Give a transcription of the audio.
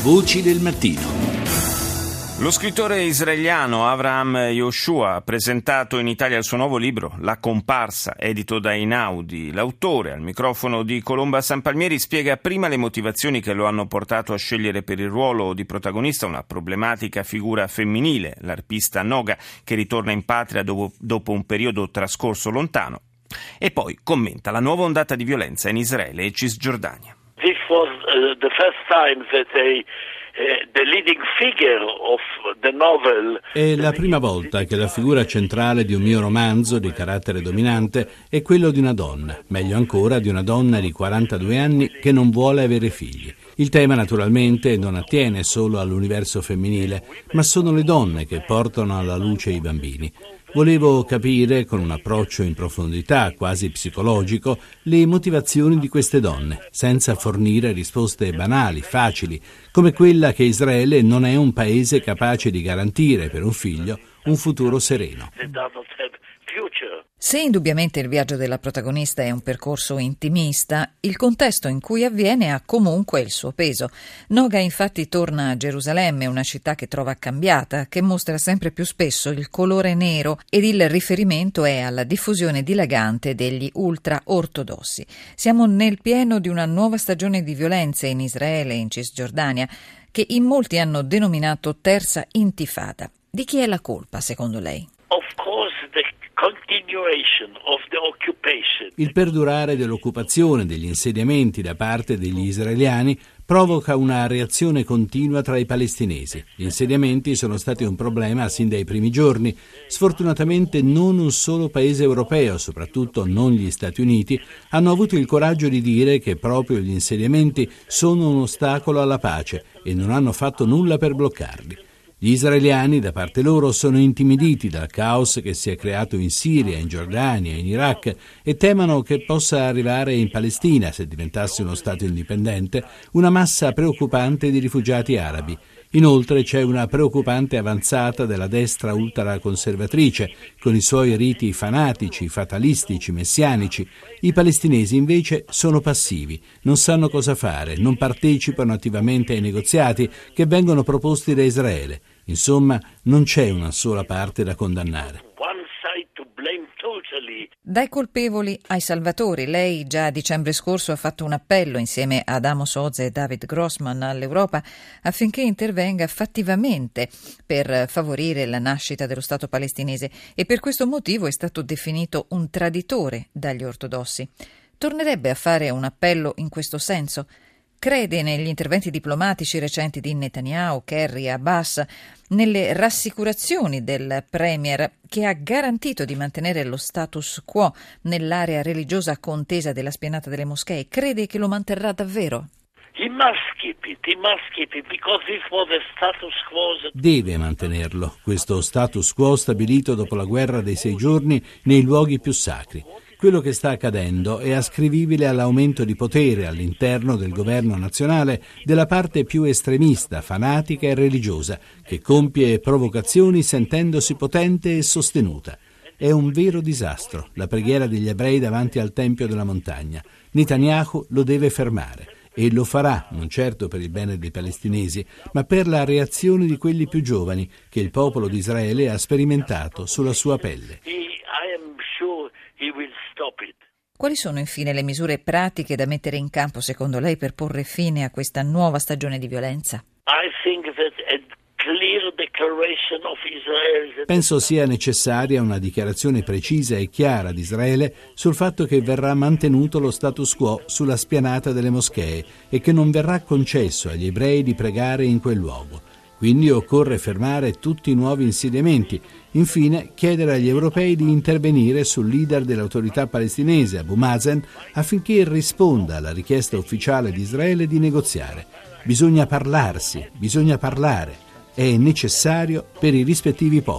Voci del mattino. Lo scrittore israeliano Avraham Yoshua ha presentato in Italia il suo nuovo libro, La comparsa, edito da Inaudi. L'autore, al microfono di Colomba San Palmieri, spiega prima le motivazioni che lo hanno portato a scegliere per il ruolo di protagonista una problematica figura femminile, l'arpista Noga, che ritorna in patria dopo, dopo un periodo trascorso lontano. E poi commenta la nuova ondata di violenza in Israele e Cisgiordania. Uh, the first time that a è la prima volta che la figura centrale di un mio romanzo di carattere dominante è quello di una donna, meglio ancora di una donna di 42 anni che non vuole avere figli. Il tema naturalmente non attiene solo all'universo femminile, ma sono le donne che portano alla luce i bambini. Volevo capire, con un approccio in profondità, quasi psicologico, le motivazioni di queste donne, senza fornire risposte banali, facili, come quella che Israele non è un paese capace di garantire per un figlio un futuro sereno. Se indubbiamente il viaggio della protagonista è un percorso intimista, il contesto in cui avviene ha comunque il suo peso. Noga infatti torna a Gerusalemme, una città che trova cambiata, che mostra sempre più spesso il colore nero ed il riferimento è alla diffusione dilagante degli ultra-ortodossi. Siamo nel pieno di una nuova stagione di violenze in Israele e in Cisgiordania, che in molti hanno denominato terza intifada. Di chi è la colpa, secondo lei? Il perdurare dell'occupazione degli insediamenti da parte degli israeliani provoca una reazione continua tra i palestinesi. Gli insediamenti sono stati un problema sin dai primi giorni. Sfortunatamente non un solo paese europeo, soprattutto non gli Stati Uniti, hanno avuto il coraggio di dire che proprio gli insediamenti sono un ostacolo alla pace e non hanno fatto nulla per bloccarli. Gli israeliani, da parte loro, sono intimiditi dal caos che si è creato in Siria, in Giordania, in Iraq e temono che possa arrivare in Palestina, se diventasse uno Stato indipendente, una massa preoccupante di rifugiati arabi. Inoltre c'è una preoccupante avanzata della destra ultraconservatrice, con i suoi riti fanatici, fatalistici, messianici. I palestinesi invece sono passivi, non sanno cosa fare, non partecipano attivamente ai negoziati che vengono proposti da Israele. Insomma, non c'è una sola parte da condannare. Dai colpevoli ai salvatori, lei già a dicembre scorso ha fatto un appello insieme ad Amos Oz e David Grossman all'Europa affinché intervenga fattivamente per favorire la nascita dello Stato palestinese e per questo motivo è stato definito un traditore dagli ortodossi. Tornerebbe a fare un appello in questo senso? Crede negli interventi diplomatici recenti di Netanyahu, Kerry e Abbas, nelle rassicurazioni del Premier che ha garantito di mantenere lo status quo nell'area religiosa contesa della spianata delle moschee. Crede che lo manterrà davvero? Deve mantenerlo, questo status quo stabilito dopo la guerra dei sei giorni nei luoghi più sacri. Quello che sta accadendo è ascrivibile all'aumento di potere all'interno del governo nazionale della parte più estremista, fanatica e religiosa, che compie provocazioni sentendosi potente e sostenuta. È un vero disastro la preghiera degli ebrei davanti al Tempio della montagna. Netanyahu lo deve fermare e lo farà, non certo per il bene dei palestinesi, ma per la reazione di quelli più giovani che il popolo di Israele ha sperimentato sulla sua pelle. Quali sono infine le misure pratiche da mettere in campo secondo lei per porre fine a questa nuova stagione di violenza? Penso sia necessaria una dichiarazione precisa e chiara di Israele sul fatto che verrà mantenuto lo status quo sulla spianata delle moschee e che non verrà concesso agli ebrei di pregare in quel luogo. Quindi occorre fermare tutti i nuovi insediamenti. Infine, chiedere agli europei di intervenire sul leader dell'autorità palestinese, Abu Mazen, affinché risponda alla richiesta ufficiale di Israele di negoziare. Bisogna parlarsi, bisogna parlare. È necessario per i rispettivi popoli.